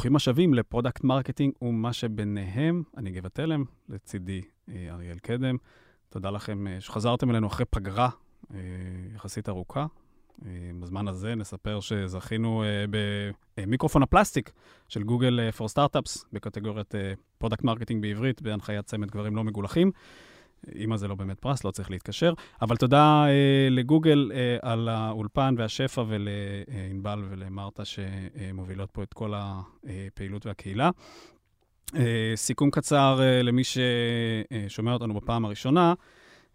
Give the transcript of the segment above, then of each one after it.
ברוכים השבים ל product marketing ומה שביניהם. אני גבע תלם, לצידי אריאל קדם. תודה לכם שחזרתם אלינו אחרי פגרה יחסית ארוכה. בזמן הזה נספר שזכינו במיקרופון הפלסטיק של גוגל פור סטארט-אפס בקטגוריית product marketing בעברית, בהנחיית צמד גברים לא מגולחים. אם זה לא באמת פרס, לא צריך להתקשר. אבל תודה אה, לגוגל אה, על האולפן והשפע ולענבל ולמרתה שמובילות פה את כל הפעילות והקהילה. אה, סיכום קצר אה, למי ששומע אותנו בפעם הראשונה.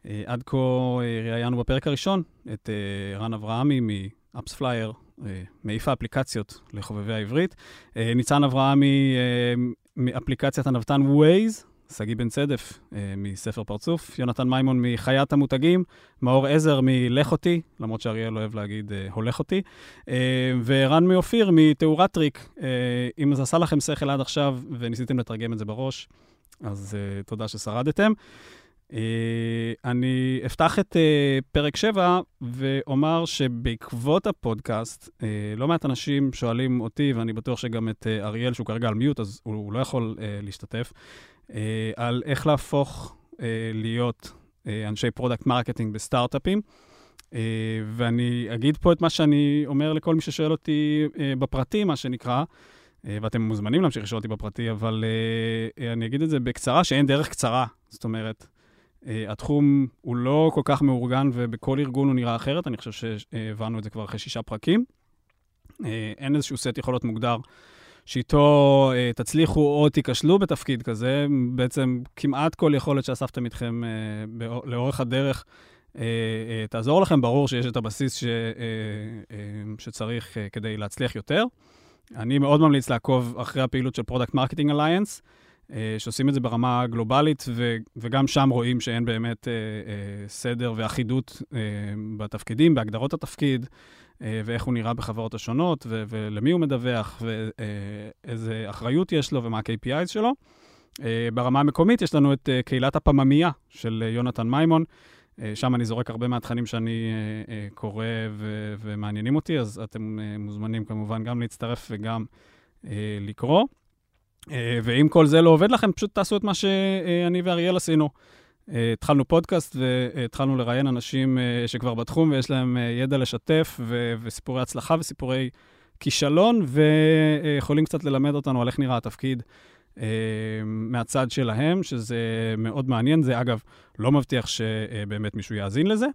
אה, עד כה אה, ראיינו בפרק הראשון את אה, רן אברהמי מ-AppsFlyer, אה, מעיף האפליקציות לחובבי העברית. אה, ניצן אברהמי אה, מאפליקציית הניווט Waze. שגיא בן צדף אה, מספר פרצוף, יונתן מימון מחיית המותגים, מאור עזר מלך אותי, למרות שאריאל אוהב להגיד אה, הולך אותי, אה, ורן מאופיר מתאורת טריק. אה, אם זה עשה לכם שכל עד עכשיו וניסיתם לתרגם את זה בראש, אז אה, תודה ששרדתם. Uh, אני אפתח את uh, פרק 7 ואומר שבעקבות הפודקאסט, uh, לא מעט אנשים שואלים אותי, ואני בטוח שגם את uh, אריאל, שהוא כרגע על mute, אז הוא, הוא לא יכול uh, להשתתף, אה, על איך להפוך אה, להיות אה, אנשי product marketing בסטארט-אפים. אה, ואני אגיד פה את מה שאני אומר לכל מי ששואל אותי אה, בפרטי, מה שנקרא, אה, ואתם מוזמנים להמשיך לשאול אותי בפרטי, אבל אה, אני אגיד את זה בקצרה, שאין דרך קצרה. זאת אומרת, אה, התחום הוא לא כל כך מאורגן ובכל ארגון הוא נראה אחרת, אני חושב שהבנו את זה כבר אחרי שישה פרקים. אה, אין איזשהו סט יכולות מוגדר. שאיתו אה, תצליחו או תיכשלו בתפקיד כזה, בעצם כמעט כל יכולת שאספתם איתכם אה, בא, לאורך הדרך אה, אה, תעזור לכם. ברור שיש את הבסיס ש, אה, אה, שצריך אה, כדי להצליח יותר. אני מאוד ממליץ לעקוב אחרי הפעילות של Product Marketing Alliance. שעושים את זה ברמה גלובלית, ו, וגם שם רואים שאין באמת אה, אה, סדר ואחידות אה, בתפקידים, בהגדרות התפקיד, אה, ואיך הוא נראה בחברות השונות, ו- ולמי הוא מדווח, ואיזה אחריות יש לו ומה ה-KPIs שלו. אה, ברמה המקומית יש לנו את אה, קהילת הפממייה של יונתן מימון. שם אני זורק הרבה מהתכנים שאני קורא ו- ומעניינים אותי, אז אתם מוזמנים כמובן גם להצטרף וגם לקרוא. ואם כל זה לא עובד לכם, פשוט תעשו את מה שאני ואריאל עשינו. אה, התחלנו פודקאסט והתחלנו לראיין אנשים אה, שכבר בתחום ויש להם אה, ידע לשתף ו- וסיפורי הצלחה וסיפורי כישלון, ויכולים קצת ללמד אותנו על איך נראה התפקיד מהצד שלהם, שזה מאוד מעניין. זה אגב לא מבטיח שבאמת מישהו יאזין לזה.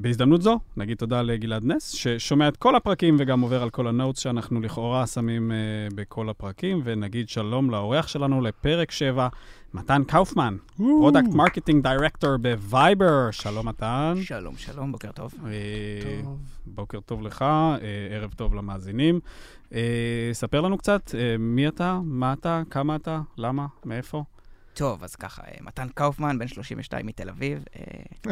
בהזדמנות זו, נגיד תודה לגלעד נס, ששומע את כל הפרקים וגם עובר על כל ה notes שאנחנו לכאורה שמים בכל הפרקים, ונגיד שלום לאורח שלנו לפרק 7, מתן קאופמן, product marketing director בווייבר. שלום, מתן. שלום, שלום, בוקר טוב. אה, טוב. בוקר טוב לך, אה, ערב טוב למאזינים. אה, ספר לנו קצת, מי אתה, מה אתה, כמה אתה, למה, מאיפה? טוב, אז ככה, מתן קאופמן, בן 32 מתל אביב.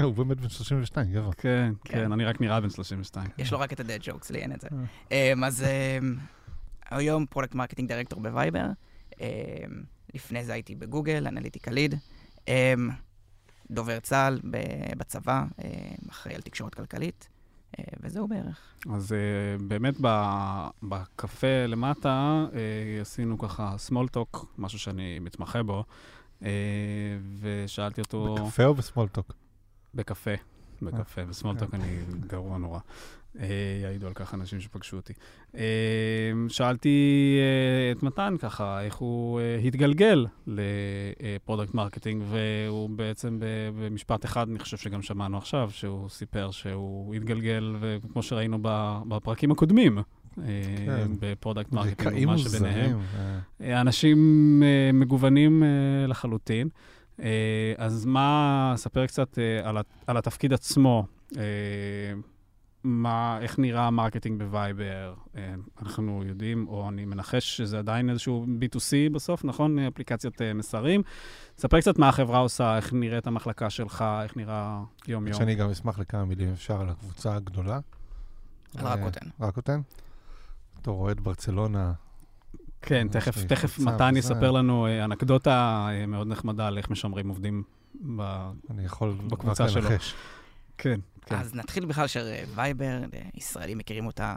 הוא באמת בן 32, גבר. כן, כן, כן, אני רק נראה בן 32. יש לו רק את ה dad jokes, לי אין את זה. אז היום product marketing director בווייבר. לפני זה הייתי בגוגל, אנליטיקה lead. דובר צה"ל בצבא, אחראי על תקשורת כלכלית, אה, וזהו בערך. אז אה, באמת בקפה למטה אה, עשינו ככה small talk, משהו שאני מתמחה בו, ושאלתי אותו... בקפה או ב small talk? בקפה, בקפה, ב small talk אני גרוע נורא. אה, יעידו על כך אנשים שפגשו אותי. אה, שאלתי אה, את מתן ככה, איך הוא התגלגל ל product marketing, והוא בעצם במשפט אחד, אני חושב שגם שמענו עכשיו, שהוא סיפר שהוא התגלגל, וכמו שראינו בפרקים הקודמים, כן. ב product marketing, מה שביניהם. אנשים מגוונים לחלוטין. אז מה, ספר קצת על התפקיד עצמו. מה, איך נראה ה marketing בווייבר. אה, אנחנו יודעים, או אני מנחש שזה עדיין איזשהו B2C בסוף, נכון? אפליקציית אה, מסרים. ספר קצת מה החברה עושה, איך נראית המחלקה שלך, איך נראה יום-יום. שאני גם אשמח לכמה מילים, אפשר, על הקבוצה הגדולה. על רקוטן. רקוטן? בתור אוהד ברצלונה. כן, תכף, תכף מתן יספר לנו אה, אנקדוטה מאוד נחמדה על איך משמרים עובדים בקבוצה שלו. אני יכול רק לנחש. כן, כן. אז נתחיל בכלל של וייבר, ישראלים מכירים אותה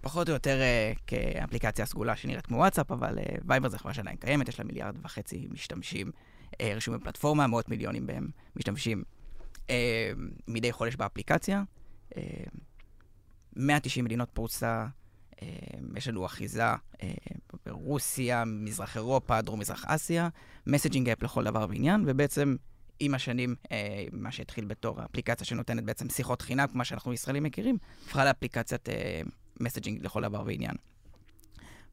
פחות או יותר אה, כאפליקציה סגולה שנראית כמו וואטסאפ, אבל אה, וייבר זה חברה שעדיין קיימת, יש לה מיליארד וחצי משתמשים אה, רשומים בפלטפורמה, מאות מיליונים בהם משתמשים אה, מדי חודש באפליקציה. אה, 190 מדינות פרוסה, אה, יש לנו אחיזה אה, ברוסיה, מזרח אירופה, דרום-מזרח אסיה, מסג'ינג אפ לכל דבר ועניין, ובעצם עם השנים, אה, מה שהתחיל בתור האפליקציה שנותנת בעצם שיחות חינם, כמו שאנחנו ישראלים מכירים, הפכה לאפליקציית אה, מסג'ינג לכל דבר ועניין.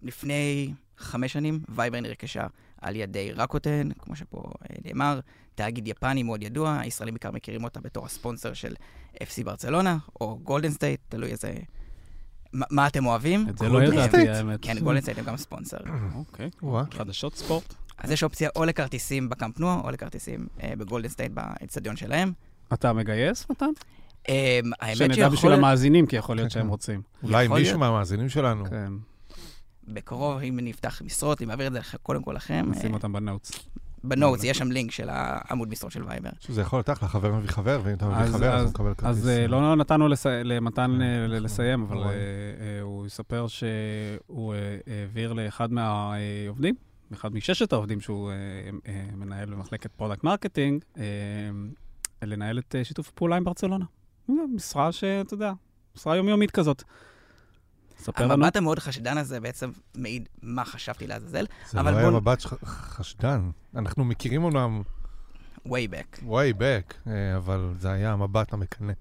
לפני חמש שנים, וייבר נרכשה על ידי רקוטן, כמו שפה אה, נאמר, תאגיד יפני מאוד ידוע, הישראלים בעיקר מכירים אותה בתור הספונסר של FC ברצלונה, או גולדן סטייט, תלוי איזה... מה אתם אוהבים? את זה לא ידעתי? האמת. כן, גולדן סטייט הם גם ספונסר. אוקיי. חדשות ספורט. אז יש אופציה או לכרטיסים בקאמפ נוע, או לכרטיסים אה, בגולדן סטייט באצטדיון שלהם. אתה מגייס, מתן? אה, האמת שנדע שיכול בשביל להיות, המאזינים, כי יכול להיות כן, שהם. רוצים. אולי מישהו. מהמאזינים שלנו. כן, בקרוב, אם נפתח משרות, אם נעביר את זה קודם כל לכם, נשים אה, אותם ב notes. ב notes יש שם לינק של העמוד משרות של וייבר. שזה יכול להיות אחלה, חבר מביא חבר, ואם אתה מביא אז- חבר, אז הוא מקבל כרטיס. אז אה, לא נתנו לס- למתן אה, כן, לסיים, אבל. אה, אה, הוא יספר שהוא אה, העביר לאחד מהעובדים, אחד מששת העובדים שהוא אה, אה, מנהל במחלקת product marketing, אה, לנהל את אה, שיתוף הפעולה עם ברצלונה. אה, משרה שאתה יודע, משרה יומיומית כזאת. ספר לנו. המבט המאוד חשדן הזה בעצם מעיד מה חשבתי לעזאזל, זה לא היה בוא- מבט ש- חשדן. אנחנו מכירים אותם way back. way back, אה, אבל זה היה המבט המקנא.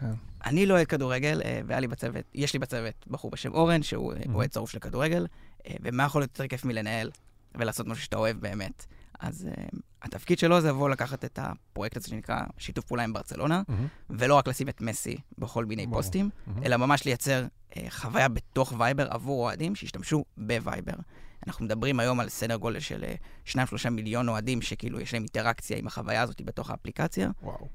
כן. אני לא אוהד כדורגל, אה, והיה לי בצוות, יש לי בצוות בחור בשם אורן, שהוא אה, Mhm. אוהד צרוף של כדורגל, ומה יכול להיות יותר כיף מלנהל ולעשות משהו שאתה אוהב באמת. אז uh, התפקיד שלו זה לבוא לקחת את הפרויקט הזה שנקרא שיתוף פעולה עם ברצלונה, מהמם, ולא רק לשים את מסי בכל מיני ברור. פוסטים, מהמם. אלא ממש לייצר uh, חוויה בתוך וייבר עבור אוהדים שישתמשו בווייבר. אנחנו מדברים היום על סדר גודל של 2-3 מיליון אוהדים שכאילו יש להם אינטראקציה עם החוויה הזאת בתוך האפליקציה, וואו.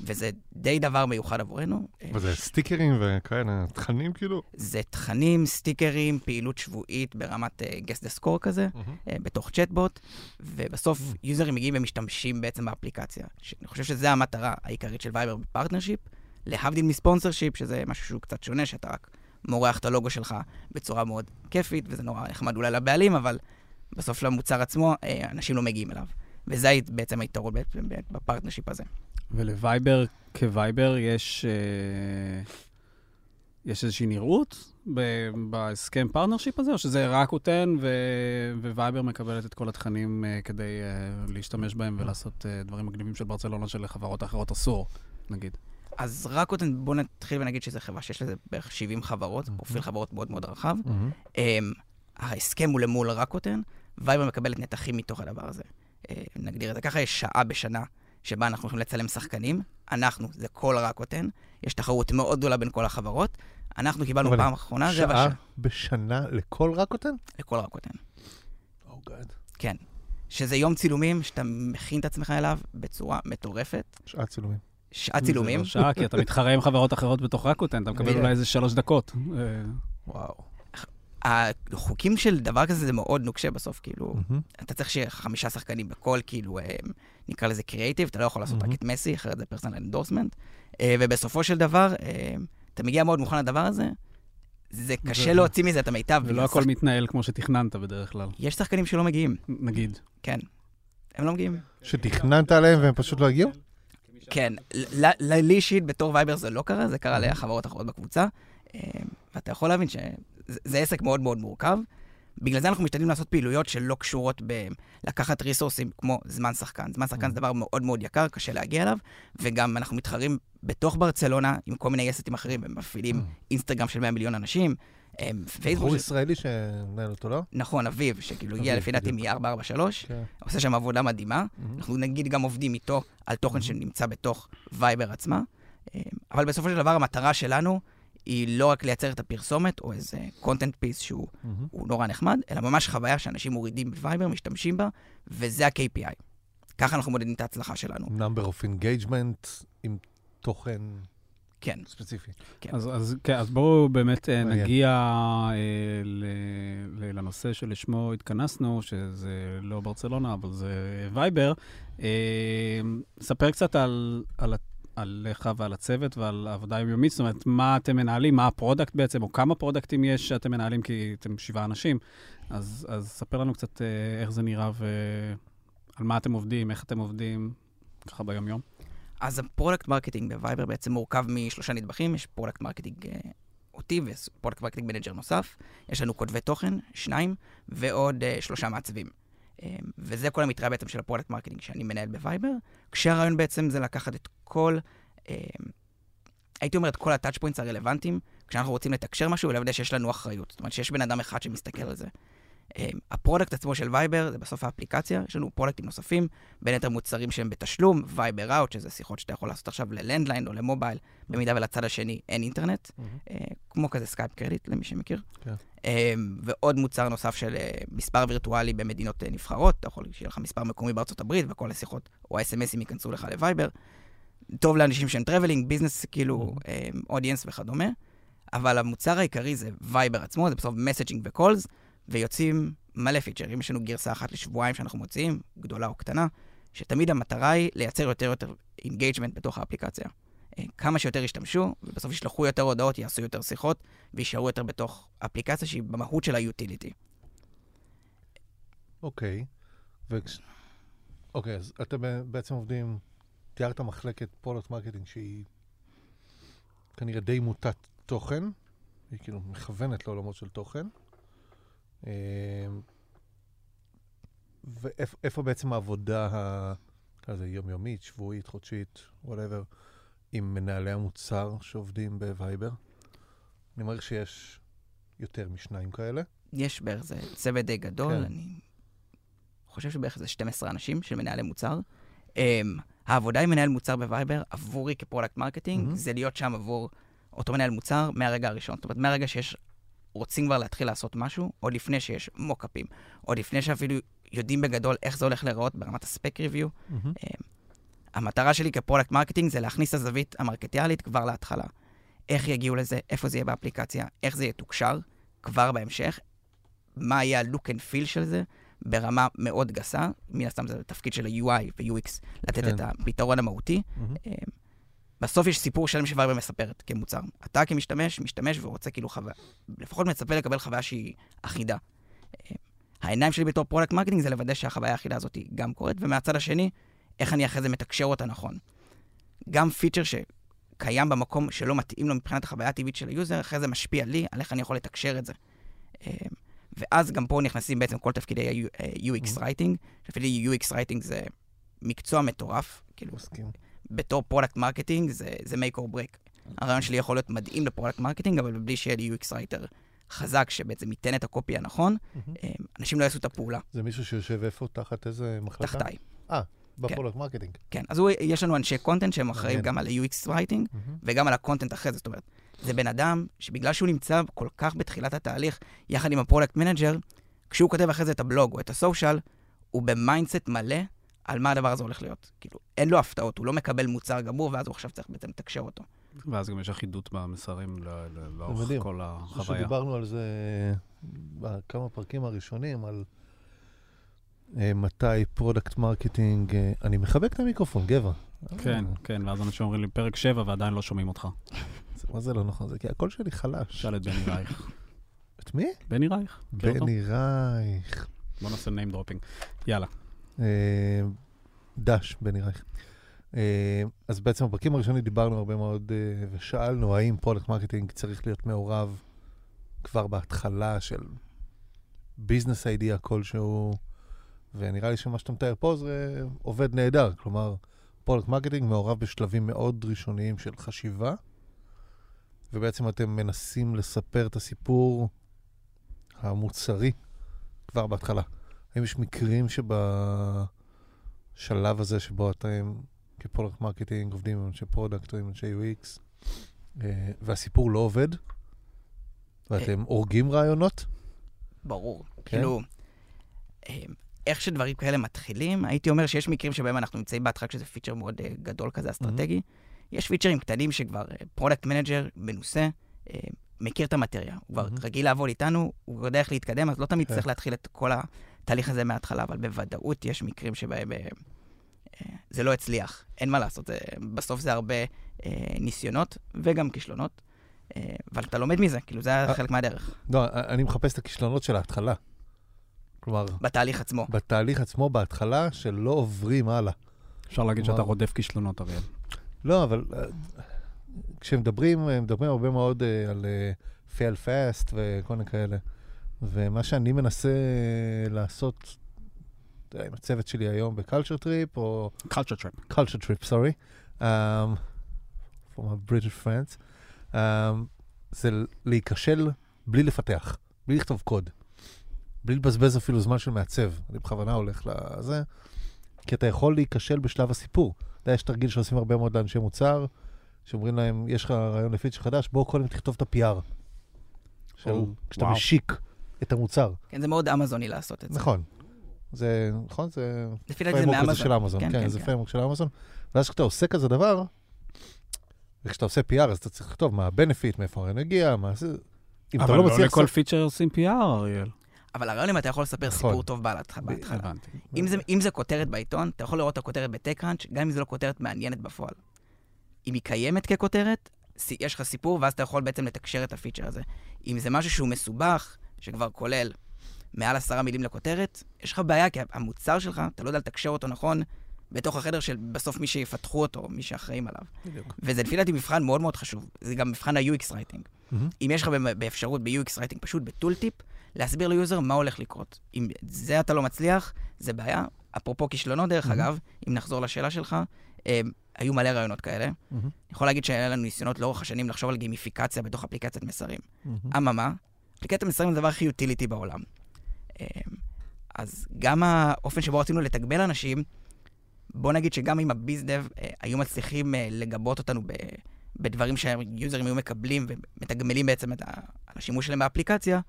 אה, וזה די דבר מיוחד עבורנו. אה, וזה סטיקרים וכאלה, תכנים כאילו? זה תכנים, סטיקרים, פעילות שבועית ברמת guess the score כזה, מהמם. אה, בתוך צ'טבוט, ובסוף Mm. יוזרים מגיעים ומשתמשים בעצם באפליקציה. אני חושב שזו המטרה העיקרית של וייבר ב partnership, להבדיל מ sponsorship, שזה משהו שהוא קצת שונה, שאתה רק מורח את הלוגו שלך בצורה מאוד כיפית, וזה נורא נחמד אולי לבעלים, אבל בסוף למוצר עצמו, אה, אנשים לא מגיעים אליו. וזה בעצם היתרון בעצם ב partnership הזה. ולווייבר כווייבר יש, אה, יש איזושהי נראות ב- בהסכם partnership הזה, או שזה רקוטן ו- ווייבר מקבלת את כל התכנים אה, כדי אה, להשתמש בהם ולעשות אה, דברים מגניבים של ברצלונה שלחברות האחרות אסור, נגיד. אז רק עוד בואו נתחיל ונגיד שזו חברה שיש לזה בערך 70 חברות, Mhm. פרופיל חברות מאוד מאוד רחב. מהמם. אמ, ההסכם הוא למול רקוטן, וייבר מקבלת נתחים מתוך הדבר הזה. אה, נגדיר את זה ככה, יש שעה בשנה שבה אנחנו הולכים לצלם שחקנים. אנחנו, זה כל רקוטן, יש תחרות מאוד גדולה בין כל החברות. אנחנו קיבלנו פעם אחרונה רבע שעה שעה בשנה לכל רקוטן? לכל רקוטן. או גאד. כן. שזה יום צילומים שאתה מכין את עצמך אליו בצורה מטורפת. שעת צילומים. שעת צילומים. זה לא שעה, כי אתה מתחרה עם חברות אחרות בתוך רקוטן, אתה מקבל. אולי איזה שלוש דקות. אה, וואו. החוקים של דבר כזה זה מאוד נוקשה בסוף, כאילו, מהמם. אתה צריך שיהיה חמישה שחקנים בכל, כאילו, אה, נקרא לזה קריאייטיב, אתה לא יכול לעשות רק מהמם. את מסי, אחרת זה personal endorsement. ובסופו של דבר, אה, אתה מגיע מאוד מוכן לדבר הזה, זה קשה ו- להוציא מזה את המיטב. ולא הכל שחק- מתנהל כמו שתכננת בדרך כלל, יש שחקנים שלא מגיעים, נגיד. כן. הם לא מגיעים. שתכננת עליהם והם פשוט לא הגיעו? כן, לי אישית בתור וייבר זה לא קרה, זה קרה לחברות אחרות בקבוצה, אה, ואתה יכול להבין שזה זה עסק מאוד מאוד מורכב. בגלל זה אנחנו משתדלים לעשות פעילויות שלא קשורות בלקחת resourceים כמו זמן שחקן. זמן שחקן זה דבר מאוד מאוד יקר, קשה להגיע אליו, וגם אנחנו מתחרים בתוך ברצלונה עם כל מיני assetים אחרים, הם מפעילים אינסטגרם של 100 מיליון אנשים, פייסבוק, בחור ישראלי שמנהל אותו, לא? נכון, אביב, שכאילו הגיע לפי דעתי בדיוק. מ-443, כן. עושה שם עבודה מדהימה. מהמם. אנחנו נגיד גם עובדים איתו על תוכן Mhm. שנמצא בתוך וייבר עצמה, אה, אבל בסופו של דבר המטרה שלנו היא לא רק לייצר את הפרסומת או איזה content piece שהוא. הוא נורא נחמד, אלא ממש חוויה שאנשים מורידים בווייבר, משתמשים בה, וזה ה-KPI. ככה אנחנו מודדים את ההצלחה שלנו. number of engagement עם תוכן כן. ספציפי. כן. אז, אז, כן, אז בואו באמת אה, מעניין. נגיע אה, ל, ל, לנושא שלשמו התכנסנו, שזה לא ברצלונה, אבל זה וייבר. אה, ספר קצת על, על, עליך ועל הצוות ועל העבודה היומיומית, זאת אומרת, מה אתם מנהלים, מה ה product בעצם, או כמה productים יש שאתם מנהלים, כי אתם שבעה אנשים. אז, אז ספר לנו קצת אה, איך זה נראה ועל מה אתם עובדים, איך אתם עובדים, ככה ביום-יום. אז ה product marketing בווייבר בעצם מורכב משלושה נדבכים, יש product marketing אה, אותי ו product marketing manager נוסף, יש לנו כותבי תוכן, שניים, ועוד uh, שלושה מעצבים. Um, וזה כל המטריה בעצם של ה product marketing שאני מנהל בווייבר, כשהרעיון בעצם זה לקחת את כל, um, הייתי אומר את כל ה touch points הרלוונטיים, כשאנחנו רוצים לתקשר משהו ולוודא שיש לנו אחריות. זאת אומרת שיש בן אדם אחד שמסתכל על זה. אמ, ה product עצמו של וייבר זה בסוף האפליקציה, יש לנו productים נוספים, בין היתר מוצרים שהם בתשלום, וייבר out, שזה שיחות שאתה יכול לעשות עכשיו ל landline או ל mobile, במידה ולצד השני אין אינטרנט, אה, כמו כזה Skype credit למי שמכיר. כן. אמ, ועוד מוצר נוסף של אה, מספר וירטואלי במדינות אה, נבחרות, אתה יכול שיהיה לך מספר מקומי בארצות הברית, וכל השיחות או ה-SMSים ייכנסו לך לווייבר. טוב לאנשים שהם traveling, business, כאילו, audience וכדומה. אבל המוצר העיקרי זה וייבר עצמו, זה בסוף messaging ו calls. ויוצאים מלא פיצ'רים. יש לנו גרסה אחת לשבועיים שאנחנו מוציאים, גדולה או קטנה, שתמיד המטרה היא לייצר יותר ויותר engagement בתוך האפליקציה. אה, כמה שיותר ישתמשו, ובסוף ישלחו יותר הודעות, יעשו יותר שיחות, ויישארו יותר בתוך אפליקציה שהיא במהות של ה utility. אוקיי. אוקיי, אז אתם בעצם עובדים, תיארת מחלקת product marketing שהיא כנראה די מוטת תוכן, היא כאילו מכוונת לעולמות של תוכן. אמ, ואיפה בעצם העבודה כזה יומיומית, שבועית, חודשית, whatever, עם מנהלי המוצר שעובדים בווייבר? אני מעריך שיש יותר משניים כאלה. יש בערך, זה צוות די גדול, כן. אני חושב שבערך זה 12 אנשים של מנהלי מוצר. Um, העבודה עם מנהל מוצר בווייבר, עבורי כ product marketing, mm-hmm. זה להיות שם עבור אותו מנהל מוצר מהרגע הראשון. זאת אומרת, מהרגע שיש רוצים כבר להתחיל לעשות משהו, עוד לפני שיש mockupים, עוד לפני שאפילו יודעים בגדול איך זה הולך להיראות ברמת ה spec review. Mm-hmm. המטרה שלי כ product marketing זה להכניס את הזווית המרקטיאלית כבר להתחלה. איך יגיעו לזה, איפה זה יהיה באפליקציה, איך זה יתוקשר כבר בהמשך, מה יהיה ה-look and feel של זה ברמה מאוד גסה. מן הסתם זה תפקיד של ה-UI ו-UX, לתת כן. את הפתרון המהותי. Mm-hmm. בסוף יש סיפור שלם שווייבר מספרת כמוצר. אתה כמשתמש, משתמש ורוצה כאילו חוויה, לפחות מצפה לקבל חוויה שהיא אחידה. אה, העיניים שלי בתור product marketing זה לוודא שהחוויה האחידה הזאת גם קורית, ומהצד השני, איך אני אחרי זה מתקשר אותה נכון. גם פיצ'ר שקיים במקום שלא מתאים לו מבחינת החוויה הטבעית של ה user, אחרי זה משפיע לי על איך אני יכול לתקשר את זה. אה, ואז גם פה נכנסים בעצם כל תפקידי ה-UX writing, אפילו UX writing זה מקצוע מטורף. כאילו, מסכים. בתור product marketing זה, זה make or break. הרעיון שלי יכול להיות מדהים ל product marketing, אבל בלי שיהיה לי UX writer חזק שבעצם ייתן את ה copy הנכון, mm-hmm. אנשים לא יעשו את הפעולה. זה מישהו שיושב איפה? תחת איזה מחלקה? תחתיי. אה, ב product כן. marketing. כן, אז הוא, יש לנו אנשי content שהם אחראים גם על ה-UX writing mm-hmm. וגם על ה content אחרי זה. זאת אומרת, זה בן אדם שבגלל שהוא נמצא כל כך בתחילת התהליך, יחד עם ה product manager, כשהוא כותב אחרי זה את הבלוג או את ה social, הוא ב mindset מלא על מה הדבר הזה הולך להיות. כאילו, אין לו הפתעות, הוא לא מקבל מוצר גמור, ואז הוא עכשיו צריך בעצם לתקשר אותו. ואז גם יש אחידות במסרים לאורך כל החוויה. כשדיברנו על זה בכמה פרקים הראשונים, על אה, מתי product marketing, אה, אני מחבק את המיקרופון, גבע. כן, כן, ואז אנשים אומרים לי, פרק 7 ועדיין לא שומעים אותך. מה זה לא נכון? זה כי הקול שלי חלש. שאל את בני רייך. את מי? בני רייך. בני רייך. בוא נעשה name dropping. יאללה. אה, דש, בני רייך. אה, אז בעצם בפרקים הראשונים דיברנו הרבה מאוד אה, ושאלנו האם product marketing צריך להיות מעורב כבר בהתחלה של business idea כלשהו, ונראה לי שמה שאתה מתאר פה זה עובד נהדר. כלומר, product marketing מעורב בשלבים מאוד ראשוניים של חשיבה, ובעצם אתם מנסים לספר את הסיפור המוצרי כבר בהתחלה. האם יש מקרים שבשלב הזה שבו אתם כ product marketing עובדים עם אנשי product או עם אנשי UX, אה, והסיפור לא עובד, ואתם אה. הורגים רעיונות? ברור. כן? כאילו, אה, איך שדברים כאלה מתחילים, הייתי אומר שיש מקרים שבהם אנחנו נמצאים בהתחלה כשזה פיצ'ר מאוד גדול כזה, אסטרטגי. Mm-hmm. יש פיצ'רים קטנים שכבר product manager מנוסה, מכיר את המטריה. הוא כבר mm-hmm. רגיל לעבוד איתנו, הוא יודע איך להתקדם, אז לא תמיד okay. כן. צריך להתחיל את כל התהליך הזה מההתחלה, אבל בוודאות יש מקרים שבהם אה, זה לא הצליח, אין מה לעשות, זה, בסוף זה הרבה אה, ניסיונות וגם כישלונות, אבל אתה לומד מזה, כאילו זה היה. חלק מהדרך, לא, אני מחפש את הכישלונות של ההתחלה. כלומר, בתהליך עצמו. בתהליך עצמו, בהתחלה, שלא עוברים הלאה. אפשר להגיד שאתה וואו. רודף כישלונות, אריאל. לא, אבל אה, כשמדברים, אה, מדברים הרבה מאוד אה, על fail fast וכל מיני כאלה. ומה שאני מנסה לעשות עם הצוות שלי היום ב-culture trip, או culture trip. culture trip, sorry, um, for my British friends, um, זה להיכשל בלי לפתח, בלי לכתוב קוד, בלי לבזבז אפילו זמן של מעצב. אני בכוונה הולך לזה, כי אתה יכול להיכשל בשלב הסיפור. אתה יודע, יש תרגיל שעושים הרבה מאוד לאנשי מוצר, שאומרים להם, יש לך רעיון לפיצ'ר חדש, בוא קודם תכתוב את ה-PR. של, או, כשאתה וואו. משיק את המוצר. כן, זה מאוד אמזוני לעשות את זה. נכון. זה, נכון? זה לפי דעתי זה מאמזון. של אמזון, כן, כן, כן, זה כן. framework של אמזון. ואז כשאתה עושה כזה דבר, וכשאתה עושה PR, אז אתה צריך לכתוב מה ה-benefit, מאיפה הרעיון הגיע, מה זה... אם אתה אבל לא לא מצליח... לכל פיצ'ר עושים PR, אריאל. אבל הרעיון אם אתה יכול לספר נכון. סיפור טוב בהתח- בהתחלה. אם זה, אם זה כותרת בעיתון, אתה יכול לראות את הכותרת בטק-ראנץ', גם אם זו לא כותרת מעניינת בפועל. אם היא קיימת ככותרת, יש לך סיפור, ואז אתה יכול בעצם לתקשר את הפיצ'ר הזה. אם זה משהו שהוא מסובך, שכבר כולל מעל עשרה מילים לכותרת, יש לך בעיה, כי המוצר שלך, אתה לא יודע לתקשר אותו נכון בתוך החדר של בסוף מי שיפתחו אותו, מי שאחראים עליו. בדיוק. וזה לפי דעתי מבחן מאוד מאוד חשוב. זה גם מבחן ה-UX רייטינג. מהמם. אם יש לך באפשרות ב-UX writing, פשוט ב tooltip, להסביר ל user מה הולך לקרות. אם זה אתה לא מצליח, זה בעיה. אפרופו כישלונות, דרך מהמם. אגב, אם נחזור לשאלה שלך, אה, היו מלא רעיונות כאלה. אני מהמם. יכול להגיד שהיה לנו ניסיונות לאורך השנים לחשוב על גימיפיקציה בתוך אפליקציית מסרים. אממה, אפליקציית מסרים זה הדבר הכי utility בעולם. אה, אז גם האופן שבו רצינו לתגמל אנשים, בוא נגיד שגם אם ה bizdev אה, היו מצליחים אה, לגבות אותנו ב, בדברים שהיוזרים היו מקבלים ומתגמלים בעצם את השימוש שלהם באפליקציה,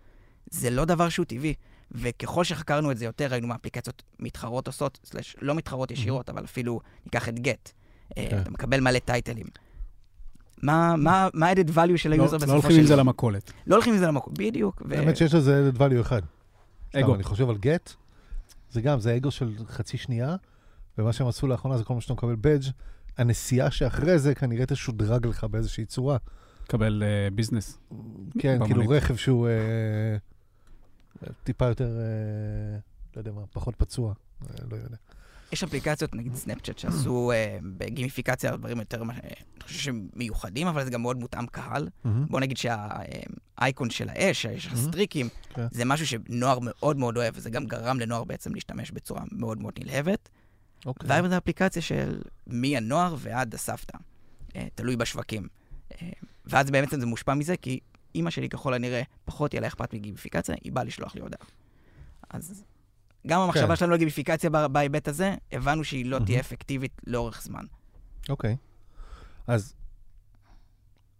זה לא דבר שהוא טבעי. וככל שחקרנו את זה יותר, ראינו מה אפליקציות מתחרות עושות, slash לא מתחרות ישירות, אבל אפילו, ניקח את גט. אה, כן. אתה מקבל מלא טייטלים. מה מה- מה ה-added value של לא ה user לא בסופו הולכים עם של זה? למכולת. לא הולכים עם זה למקום, בדיוק. האמת שיש לזה added value אחד. אגו. אני חושב על גט, זה גם, זה אגו של חצי שנייה, ומה שהם עשו לאחרונה זה כל מה שאתה מקבל בגט, הנסיעה שאחרי זה כנראה תשודרג לך באיזושהי צורה. קבל אה, business. כן, במונית. כאילו רכב שהוא אה, טיפה יותר, אה, לא יודע מה, פחות פצוע, אה, לא יודע. יש אפליקציות, נגיד סנאפצ'אט, שעשו אה, בגימיפיקציה דברים יותר, אני חושב שהם מיוחדים, אבל זה גם מאוד מותאם קהל. בוא נגיד שהאייקון של האש, שיש לך. סטריקים, כן. זה משהו שנוער מאוד מאוד אוהב, וזה גם גרם לנוער בעצם להשתמש בצורה מאוד מאוד נלהבת. אוקיי. והיום זו אפליקציה של מהנוער ועד הסבתא, אה, תלוי בשווקים. אה, ואז בעצם זה מושפע מזה, כי אימא שלי ככל הנראה פחות יהיה לה אכפת מגימיפיקציה, היא באה לשלוח לי הודעה. אז גם המחשבה כן. שלנו על גימיפיקציה בה- בהיבט הזה, הבנו שהיא לא תהיה מהמם. אפקטיבית לאורך זמן. אוקיי. אז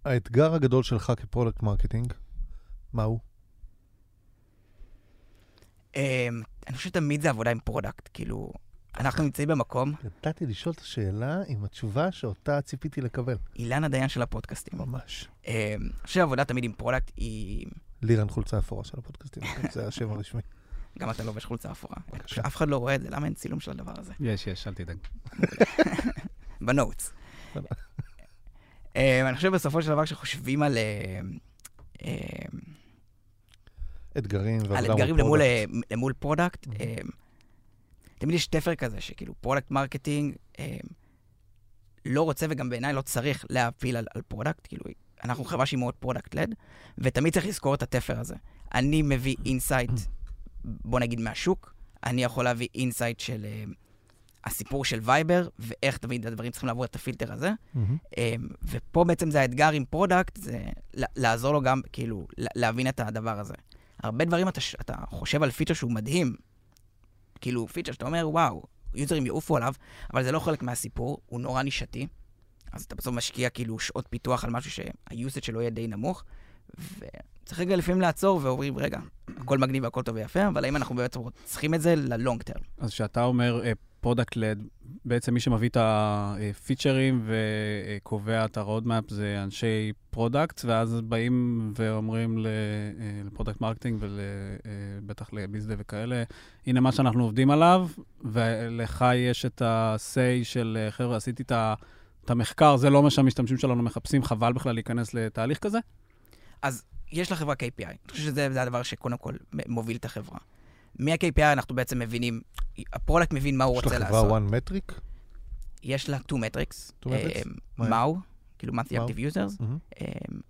האתגר הגדול שלך כ product marketing, מה הוא? אה, אני חושב שתמיד זה עבודה עם product, כאילו, אנחנו נמצאים במקום, נתתי לשאול את השאלה עם התשובה שאותה ציפיתי לקבל. אילנה דיין של הפודקאסטים. ממש. אה, אני חושב שעבודה תמיד עם product היא... לירן חולצה אפורה של הפודקאסטים, זה השם הרשמי. גם אתה לובש חולצה אפורה. בבקשה. אף אחד לא רואה את זה, למה אין צילום של הדבר הזה? יש, יש, אל תדאג. ב notes. אה, אני חושב בסופו של דבר כשחושבים על... אה, אתגרים ועבודה על מול אתגרים למול, product. אה, למול product, תמיד יש תפר כזה, שכאילו product marketing אה, לא רוצה וגם בעיניי לא צריך להפיל על, על product, כאילו אנחנו חברה שהיא מאוד product led, ותמיד צריך לזכור את התפר הזה. אני מביא insight, בוא נגיד מהשוק, אני יכול להביא insight של אה, הסיפור של וייבר, ואיך תמיד הדברים צריכים לעבור את הפילטר הזה. מהמם. אמ, ופה בעצם זה האתגר עם product, זה לעזור לו גם, כאילו, להבין את הדבר הזה. הרבה דברים אתה, אתה חושב על פיצ'ר שהוא מדהים, כאילו, פיצ'ר שאתה אומר, וואו, יוזרים יעופו עליו, אבל זה לא חלק מהסיפור, הוא נורא נישתי. אז אתה בסוף משקיע כאילו שעות פיתוח על משהו שהיוסט שלו יהיה די נמוך, וצריך רגע לפעמים לעצור ואומרים, רגע, הכל מגניב והכל טוב ויפה, אבל האם אנחנו באמת צריכים את זה ל long term? אז כשאתה אומר product led, בעצם מי שמביא את הפיצ'רים וקובע את ה roadmap זה אנשי product, ואז באים ואומרים ל product marketing ובטח ל bizdev וכאלה, הנה מה שאנחנו עובדים עליו, ולך יש את ה-say של, חבר'ה, עשיתי את המחקר, זה לא מה שהמשתמשים שלנו מחפשים, חבל בכלל להיכנס לתהליך כזה? אז יש לחברה KPI. אני חושב שזה הדבר שקודם כל מוביל את החברה. מה-KPI אנחנו בעצם מבינים, ה product מבין מה הוא רוצה לעשות. יש לחברה one metric? יש לה two metrics. two metrics? MAU, כאילו monthly active users,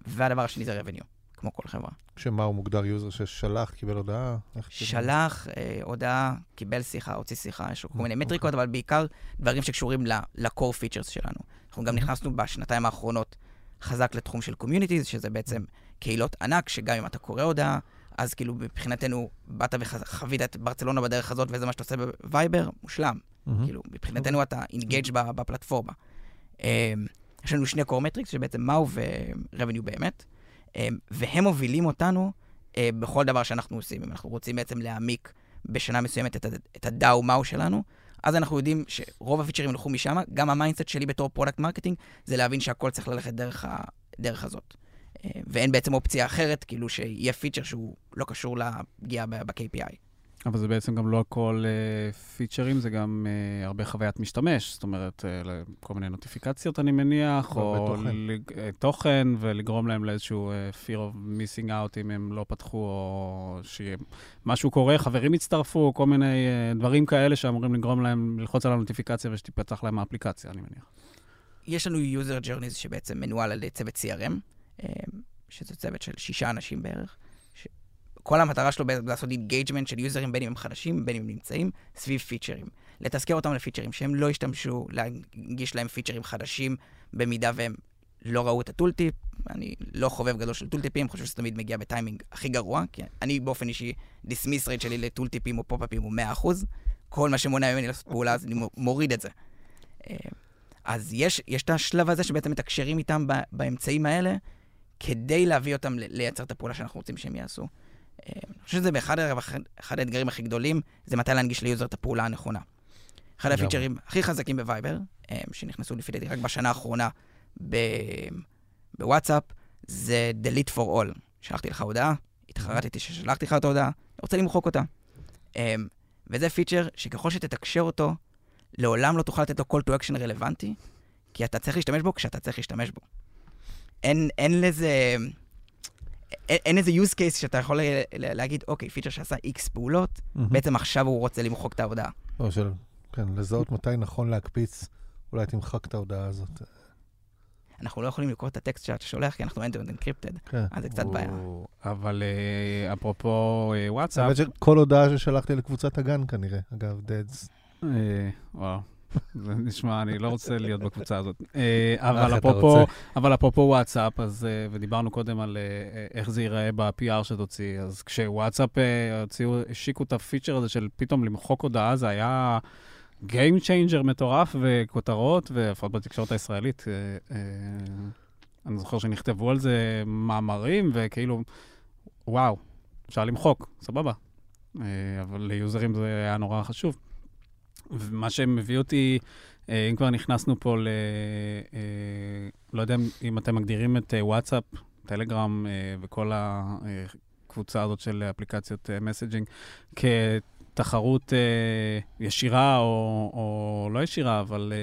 והדבר השני זה revenue, כמו כל חברה. כש MAU הוא מוגדר user ששלח, קיבל הודעה? שלח, הודעה, קיבל שיחה, הוציא שיחה, יש כל מיני מטריקות, אבל בעיקר דברים שקשורים ל-core features שלנו. אנחנו גם נכנסנו בשנתיים האחרונות חזק לתחום של communities, שזה בעצם קהילות ענק, שגם אם אתה קורא הודעה, אז כאילו מבחינתנו, באת וחווית את ברצלונה בדרך הזאת, וזה מה שאתה עושה בווייבר, מושלם. Mm-hmm. כאילו, מבחינתנו אתה engaged בפלטפורמה. יש לנו שני metrics, שבעצם MAU ו-revenue באמת, והם מובילים אותנו בכל דבר שאנחנו עושים. אם אנחנו רוצים בעצם להעמיק בשנה מסוימת את ה- DAU MAU שלנו, אז אנחנו יודעים שרוב הפיצ'רים ילכו משם, גם ה mindset שלי בתור product marketing, זה להבין שהכל צריך ללכת דרך הדרך הזאת. ואין בעצם אופציה אחרת, כאילו שיהיה פיצ'ר שהוא לא קשור לפגיעה ב-KPI. אבל זה בעצם גם לא הכל אה, פיצ'רים, זה גם אה, הרבה חוויית משתמש, זאת אומרת, אה, כל מיני נוטיפיקציות, אני מניח, או תוכן. לג, תוכן, ולגרום להם לאיזשהו אה, fear of missing out אם הם לא פתחו, או שמשהו קורה, חברים הצטרפו, כל מיני אה, דברים כאלה שאמורים לגרום להם ללחוץ על הנוטיפיקציה ושתפתח להם האפליקציה, אני מניח. יש לנו user journeys שבעצם מנוהל על צוות CRM. שזה צוות של שישה אנשים בערך. כל המטרה שלו לעשות engagement של יוזרים, בין אם הם חדשים, בין אם הם נמצאים, סביב פיצ'רים. לתזכר אותם לפיצ'רים, שהם לא ישתמשו, להנגיש להם פיצ'רים חדשים, במידה והם לא ראו את ה tooltip. אני לא חובב גדול של טולטיפים, חושב שזה תמיד מגיע בטיימינג הכי גרוע, כי אני באופן אישי, dismiss rate שלי לטולטיפים או פופ-אפים הוא 100%. כל מה שמונע ממני לעשות פעולה, אז אני מוריד את זה. אה, אז יש, יש את השלב הזה שבעצם מתקשרים איתם באמצעים האלה, כדי להביא אותם לייצר את הפעולה שאנחנו רוצים שהם יעשו. אה, אני חושב שזה באחד אחד האתגרים הכי גדולים, זה מתי להנגיש ל user את הפעולה הנכונה. אחד הפיצ'רים הכי חזקים בווייבר, אה, שנכנסו לפי דעתי רק בשנה האחרונה בוואטסאפ, זה delete for all. שלחתי לך הודעה, התחרטתי ששלחתי לך את ההודעה, רוצה למחוק אותה. אה, וזה פיצ'ר שככל שתתקשר אותו, לעולם לא תוכל לתת לו call to action רלוונטי, כי אתה צריך להשתמש בו כשאתה צריך להשתמש בו. אין, אין לזה... אין, אין איזה use case שאתה יכול להגיד, אוקיי, פיצ'ר שעשה איקס פעולות, mm-hmm. בעצם עכשיו הוא רוצה למחוק את ההודעה. או של, כן, לזהות מתי נכון להקפיץ, אולי תמחק את ההודעה הזאת. אנחנו לא יכולים לקרוא את הטקסט שאתה שולח, כי אנחנו end-to-end encrypted, כן. אז זה קצת בעיה. אבל uh, אפרופו uh, וואטסאפ... האמת שכל הודעה ששלחתי לקבוצת הגן כנראה, אגב, דדס. Uh, וואו. זה נשמע, אני לא רוצה להיות בקבוצה הזאת. אה, אבל אפרופו, אבל אפרופו וואטסאפ, אז, אה, ודיברנו קודם על אה, איך זה ייראה ב-PR שתוציא, אז כשוואטסאפ הוציאו, השיקו את הפיצ'ר הזה של פתאום למחוק הודעה, זה היה Game Changer מטורף וכותרות, ולפחות בתקשורת הישראלית. אני זוכר שנכתבו על זה מאמרים, וכאילו, וואו, אפשר למחוק, סבבה. אבל ליוזרים זה היה נורא חשוב. ומה שמביא אותי, אה, אם כבר נכנסנו פה ל... אה, לא יודע אם אתם מגדירים את אה, וואטסאפ, טלגרם וכל הקבוצה הזאת של אפליקציות messaging כתחרות ישירה או, או לא ישירה, אבל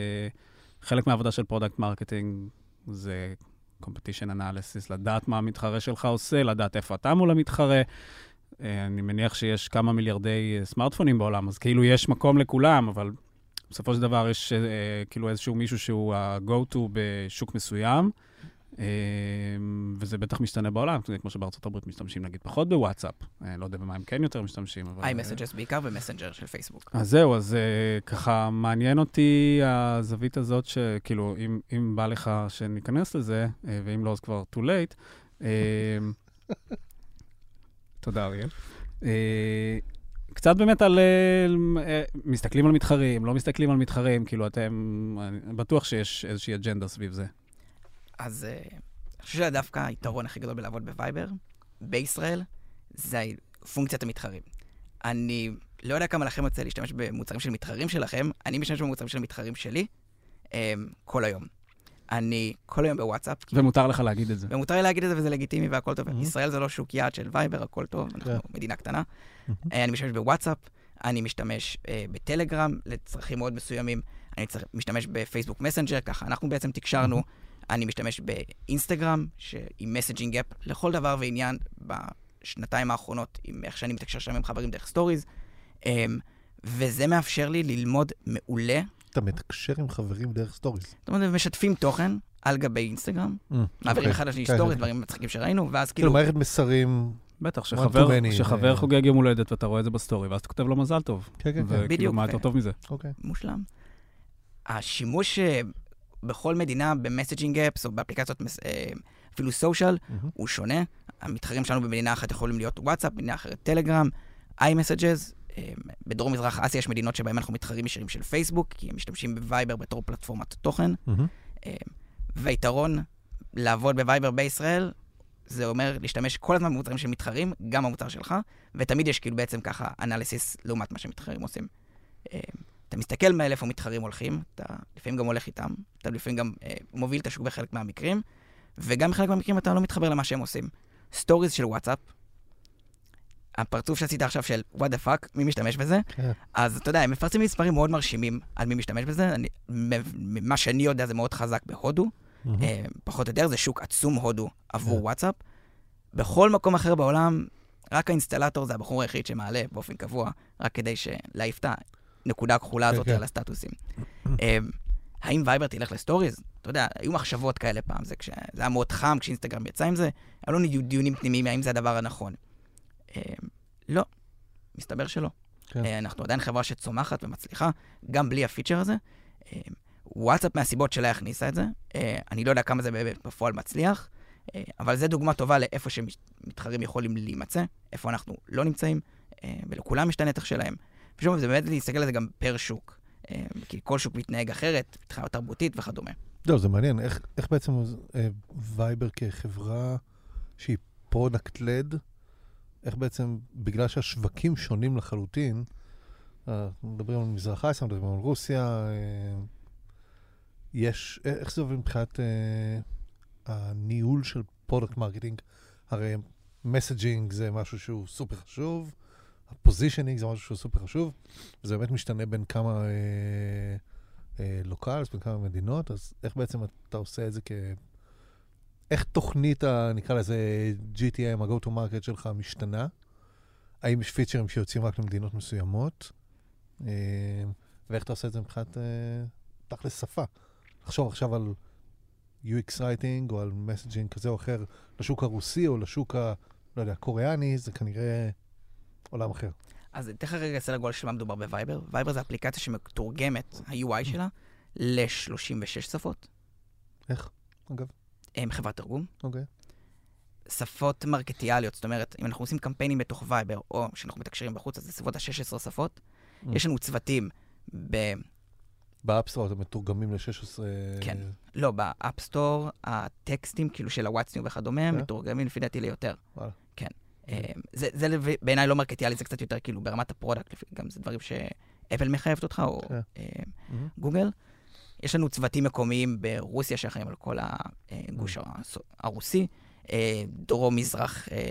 חלק מהעבודה של product marketing זה competition analysis, לדעת מה המתחרה שלך עושה, לדעת איפה אתה מול המתחרה. אה, אני מניח שיש כמה מיליארדי אה, סמארטפונים בעולם, אז כאילו יש מקום לכולם, אבל בסופו של דבר יש אה, כאילו איזשהו מישהו שהוא ה-go-to בשוק מסוים, וזה בטח משתנה בעולם, כמו שבארצות הברית משתמשים נגיד פחות בוואטסאפ, לא יודע במה הם כן יותר משתמשים, אבל... messengers בעיקר ומסנג'ר של פייסבוק. אז זהו, אז ככה מעניין אותי הזווית הזאת, שכאילו, אם, אם בא לך שניכנס לזה, ואם לא, אז כבר too late. תודה, אריאל. אה, קצת באמת על... אה, מסתכלים על מתחרים, לא מסתכלים על מתחרים, כאילו אתם... אני בטוח שיש איזושהי אג'נדה סביב זה. אז אה, אני חושב שדווקא היתרון הכי גדול בלעבוד בווייבר, בישראל, זה פונקציית המתחרים. אני לא יודע כמה לכם יוצא להשתמש במוצרים של מתחרים שלכם, אני משתמש במוצרים של מתחרים שלי אה, כל היום. אני כל היום בוואטסאפ. ומותר לך להגיד את זה. ומותר לי להגיד את זה וזה לגיטימי והכל טוב. ישראל זה לא שוק יעד של וייבר, הכל טוב, אנחנו כן. מדינה קטנה. אה, אני משתמש בוואטסאפ, אני משתמש אה, בטלגרם לצרכים מאוד מסוימים, אני. משתמש בפייסבוק מסנג'ר, ככה אנחנו בעצם תקשרנו, אני משתמש באינסטגרם, שהיא מסנג'ינג אפ לכל דבר ועניין בשנתיים האחרונות, עם איך שאני מתקשר שם עם חברים דרך stories, אה, וזה מאפשר לי ללמוד מעולה, אתה מתקשר עם חברים דרך stories. זאת אומרת, משתפים תוכן על גבי אינסטגרם, מעבירים אחד לשני כן, stories, כן. דברים מצחיקים שראינו, ואז כאילו כאילו, מערכת מסרים, בטח, שחבר, אה. חוגג יום הולדת ואתה רואה את זה ב story, ואז אתה כותב לו מזל טוב. כן, כן, כן, וכאילו, בדיוק, מה ו- יותר טוב מזה? אוקיי. מושלם. השימוש אה, בכל מדינה ב messaging apps או באפליקציות, אה, אפילו social. הוא שונה. המתחרים שלנו במדינה אחת יכולים להיות וואטסאפ, במדינה אחרת טלגרם, iMessages. אה, בדרום מזרח אסיה יש מדינות שבהן אנחנו מתחרים ישירים של פייסבוק, כי הם משתמשים בווייבר בתור פלטפורמת תוכן. אה, והיתרון לעבוד בווייבר בישראל, זה אומר להשתמש כל הזמן במוצרים של מתחרים, גם במוצר שלך, ותמיד יש כאילו בעצם ככה analysis לעומת מה שמתחרים עושים. אה, אתה מסתכל מאיפה מתחרים הולכים, אתה לפעמים גם הולך איתם, אתה לפעמים גם אה, מוביל את השוק בחלק מהמקרים, וגם בחלק מהמקרים אתה לא מתחבר למה שהם עושים. stories של וואטסאפ, הפרצוף שעשית עכשיו של what the fuck, מי משתמש בזה? כן. אז אתה יודע, הם מפרסמים מספרים מאוד מרשימים על מי משתמש בזה. אני, מה שאני יודע זה מאוד חזק בהודו. אה, פחות או יותר, זה שוק עצום הודו עבור כן. וואטסאפ. בכל מקום אחר בעולם, רק האינסטלטור זה הבחור היחיד שמעלה באופן קבוע, רק כדי להעיף את הנקודה הכחולה כן, הזאת כן. על הסטטוסים. אה, האם וייבר תלך ל stories? אתה יודע, היו מחשבות כאלה פעם, זה, כש... זה היה מאוד חם כשאינסטגרם יצא עם זה, היו לנו דיונים פנימיים האם זה הדבר הנכון. אה, לא, מסתבר שלא. כן. אה, אנחנו עדיין חברה שצומחת ומצליחה, גם בלי הפיצ'ר הזה. אה, וואטסאפ מהסיבות שלה הכניסה את זה, אה, אני לא יודע כמה זה בפועל מצליח, אה, אבל זו דוגמה טובה לאיפה שמתחרים יכולים להימצא, איפה אנחנו לא נמצאים, ולכולם יש את הנתח שלהם. ושוב, זה באמת להסתכל על זה גם פר שוק, כי כל שוק מתנהג אחרת, מבחינה תרבותית וכדומה. לא, זה מעניין, איך, איך בעצם וייבר כחברה שהיא product led, איך בעצם, בגלל שהשווקים שונים לחלוטין, אה, מדברים על מזרח אסיה, מדברים על רוסיה, אה, יש, אה, איך זה עובד מבחינת אה, הניהול של product marketing? הרי messaging זה משהו שהוא סופר חשוב, ה positioning זה משהו שהוא סופר חשוב, וזה באמת משתנה בין כמה... אה, locales בין כמה מדינות, אז איך בעצם אתה עושה את זה כ... איך תוכנית, ה, נקרא לזה GTM, ה-go to market שלך משתנה? האם יש פיצ'רים שיוצאים רק למדינות מסוימות? אה, ואיך אתה עושה את זה מבחינת אה, תכלס שפה? לחשוב עכשיו על UX writing או על messaging כזה או אחר לשוק הרוסי או לשוק ה... לא יודע, קוריאני, זה כנראה עולם אחר. אז לך רגע סדר גודל של מה מדובר בווייבר. וייבר זה אפליקציה שמתורגמת, ה-UI שלה, ל-36 שפות. איך, אגב? עם חברת תרגום. אוקיי. שפות מרקטיאליות, זאת אומרת, אם אנחנו עושים קמפיינים בתוך וייבר, או שאנחנו מתקשרים בחוץ, אז זה סביבות ה-16 שפות. Mm. יש לנו צוותים ב... ב App Store אתם מתורגמים ל-16... כן. לא, ב App Store, הטקסטים, כאילו של ה What's New וכדומה, כן. מתורגמים לפי דעתי ליותר. וואלה. כן. אה, זה, זה בעיניי לא מרקטיאלי, זה קצת יותר כאילו ברמת ה product, גם זה דברים שאפל מחייבת אותך, או כן. אה, מהמם. יש לנו צוותים מקומיים ברוסיה שאחראים על כל הגוש הס- הרוסי, אה, דרום-מזרח אה,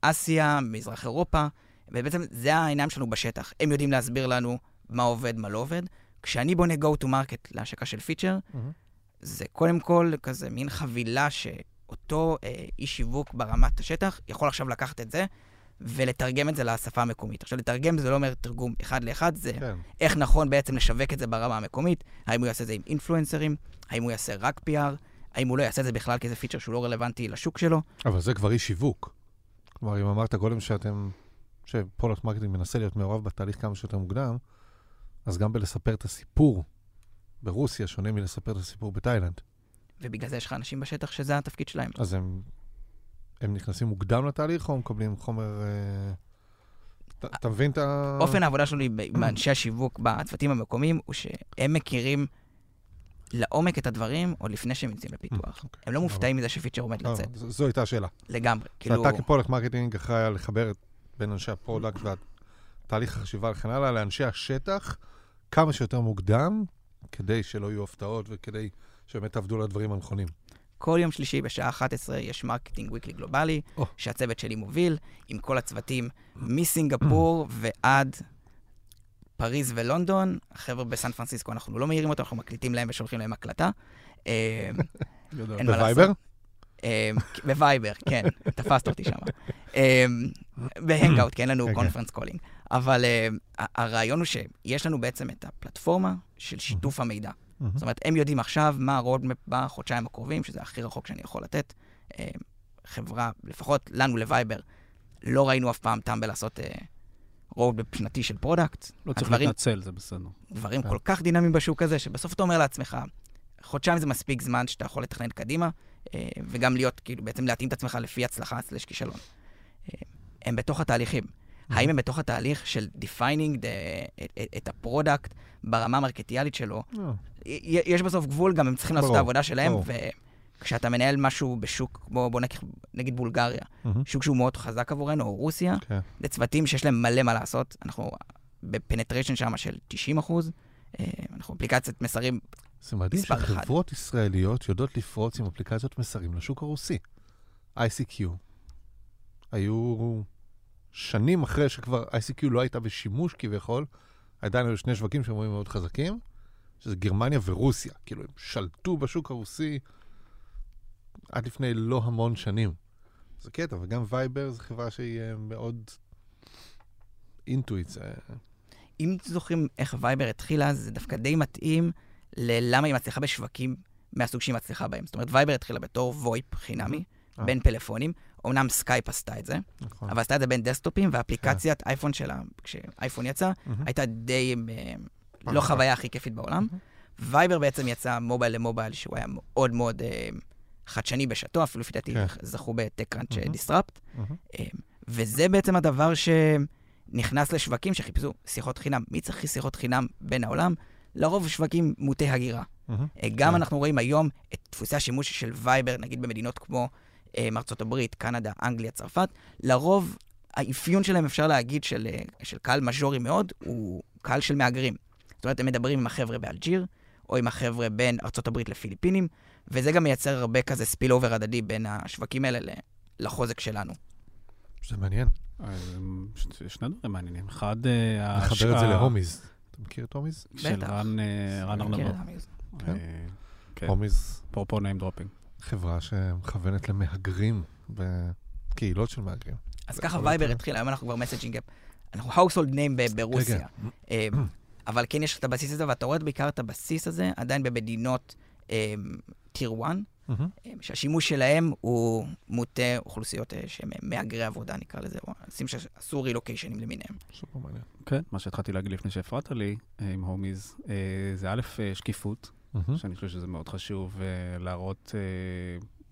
אסיה, מזרח אירופה, ובעצם זה העיניים שלנו בשטח. הם יודעים להסביר לנו מה עובד, מה לא עובד. כשאני בונה go to market להשקה של פיצ'ר, מהמם. זה קודם כל כזה מין חבילה שאותו אה, איש שיווק ברמת השטח יכול עכשיו לקחת את זה ולתרגם את זה לשפה המקומית. עכשיו, לתרגם זה לא אומר תרגום אחד לאחד, זה כן. איך נכון בעצם לשווק את זה ברמה המקומית, האם הוא יעשה את זה עם אינפלואנסרים, האם הוא יעשה רק PR, האם הוא לא יעשה את זה בכלל כי זה פיצ'ר שהוא לא רלוונטי לשוק שלו. אבל זה כבר אי שיווק. כלומר, אם אמרת קודם שאתם, ש product marketing מנסה להיות מעורב בתהליך כמה שיותר מוקדם, אז גם בלספר את הסיפור ברוסיה שונה מלספר את הסיפור בתאילנד. ובגלל זה יש לך אנשים בשטח שזה התפקיד שלהם. אז הם, הם נכנסים מוקדם לתהליך או מקבלים חומר... אה, אתה- אתה מבין את ה... אופן העבודה שלי עם אנשי השיווק בצוותים המקומיים הוא שהם מכירים לעומק את הדברים עוד לפני שהם יוצאים לפיתוח. אוקיי. הם לא מופתעים מזה שפיצ'ר עומד לא, לצאת, זו הייתה השאלה. לגמרי. כאילו, שאתה כ product marketing אחראי על לחבר בין אנשי ה product תהליך החשיבה וכן הלאה, לאנשי השטח כמה שיותר מוקדם, כדי שלא יהיו הפתעות וכדי שבאמת תעבדו על הדברים הנכונים. כל יום שלישי בשעה 11 יש marketing weekly גלובלי, או. שהצוות שלי מוביל, עם כל הצוותים מסינגפור ועד פריז ולונדון. החבר'ה בסן פרנסיסקו, אנחנו לא מעירים אותם, אנחנו מקליטים להם ושולחים להם הקלטה. גדול. אין מה בווייבר? לעשות. אה, בווייבר, כן, תפסת אותי שם. אה, ב Hangout, כי אין לנו. conference calling. אבל הרעיון הוא שיש לנו בעצם את הפלטפורמה של שיתוף המידע. מהמם. זאת אומרת, הם יודעים עכשיו מה ה roadmap בחודשיים הקרובים, שזה הכי רחוק שאני יכול לתת. אה, חברה, לפחות לנו לווייבר, לא ראינו אף פעם טעם בלעשות roadmap שנתי של product. לא צריך הדברים- להתנצל, זה בסדר. דברים כן. כל כך דינמיים בשוק הזה, שבסוף אתה אומר לעצמך, חודשיים זה מספיק זמן שאתה יכול לתכנן קדימה, אה, וגם להיות, כאילו, בעצם להתאים את עצמך לפי הצלחה slash כישלון. אה, הם בתוך התהליכים. האם הם בתוך התהליך של defining the, את, את ה product ברמה המרקטיאלית שלו? לא. יש בסוף גבול, גם הם צריכים לעשות את העבודה שלהם. וכשאתה מנהל משהו בשוק, בוא, בוא נגיד, נגיד בולגריה. שוק שהוא מאוד חזק עבורנו, או רוסיה, כן. זה צוותים שיש להם מלא מה לעשות. אנחנו בפנטריישן שם של 90 אחוז. אה, אנחנו אפליקציית מסרים, זה מדהים מספר אחד. שחברות ישראליות יודעות לפרוץ עם אפליקציות מסרים לשוק הרוסי. ICQ. היו שנים אחרי שכבר ICQ לא הייתה בשימוש כביכול, עדיין היו שני שווקים שהם היו מאוד חזקים, שזה גרמניה ורוסיה. כאילו, הם שלטו בשוק הרוסי עד לפני לא המון שנים. זה קטע, וגם וייבר זו חברה שהיא אה, מאוד in to it. זה... אם זוכרים איך וייבר התחילה, זה דווקא די מתאים ללמה היא מצליחה בשווקים מהסוג שהיא מצליחה בהם. זאת אומרת, וייבר התחילה בתור VoIP חינמי, אה. בין פלאפונים. אמנם סקייפ עשתה את זה, נכון. אבל עשתה את זה בין desktop ים, ואפליקציית אייפון שלה, כשאייפון יצא, מהמם. הייתה די, אה, לא. חוויה הכי כיפית בעולם. וייבר בעצם יצא mobile ל mobile, שהוא היה מאוד מאוד אה, חדשני בשעתו, אפילו לפי דעתי כן. זכו ב TechCrunch מהמם. Disrupt. מהמם. אה, וזה בעצם הדבר שנכנס לשווקים שחיפשו שיחות חינם. מי צריך שיחות חינם בין העולם? לרוב שווקים מוטי הגירה. אה, גם כן. אנחנו רואים היום את דפוסי השימוש של וייבר, נגיד במדינות כמו אה, ארצות הברית, קנדה, אנגליה, צרפת, לרוב האפיון שלהם, אפשר להגיד, של, אה, של קהל major י מאוד, הוא קהל של מהגרים. זאת אומרת, הם מדברים עם החבר'ה באלג'יר, או עם החבר'ה בין ארצות הברית לפיליפינים, וזה גם מייצר הרבה כזה spillover הדדי בין השווקים האלה ל- לחוזק שלנו. זה מעניין. אה, ש- שני דברים מעניינים. אחד, לחבר את זה ל Homeis. אתה מכיר את Homeis? של בטח. רן אה, רן ארנבות. כן. אה, כן, Homeis, אפרופו name dropping. חברה שמכוונת למהגרים וקהילות של מהגרים. אז ככה אבל וייבר התחיל, היום אנחנו כבר messaging app. אנחנו household name ב- ברוסיה. כן. אה, אבל כן יש את הבסיס הזה, ואתה רואה בעיקר את הבסיס הזה עדיין במדינות tier 1, מהמם. שהשימוש שלהם הוא מוטה אוכלוסיות אה, שהם מהגרי עבודה, נקרא לזה, או אנשים שעשו רילוקיישנים למיניהם. סופר מעניין. כן, מה שהתחלתי להגיד לפני שהפרעת לי אה, עם Homeis, אה, זה א', שקיפות, מהמם. שאני חושב שזה מאוד חשוב אה, להראות, אה,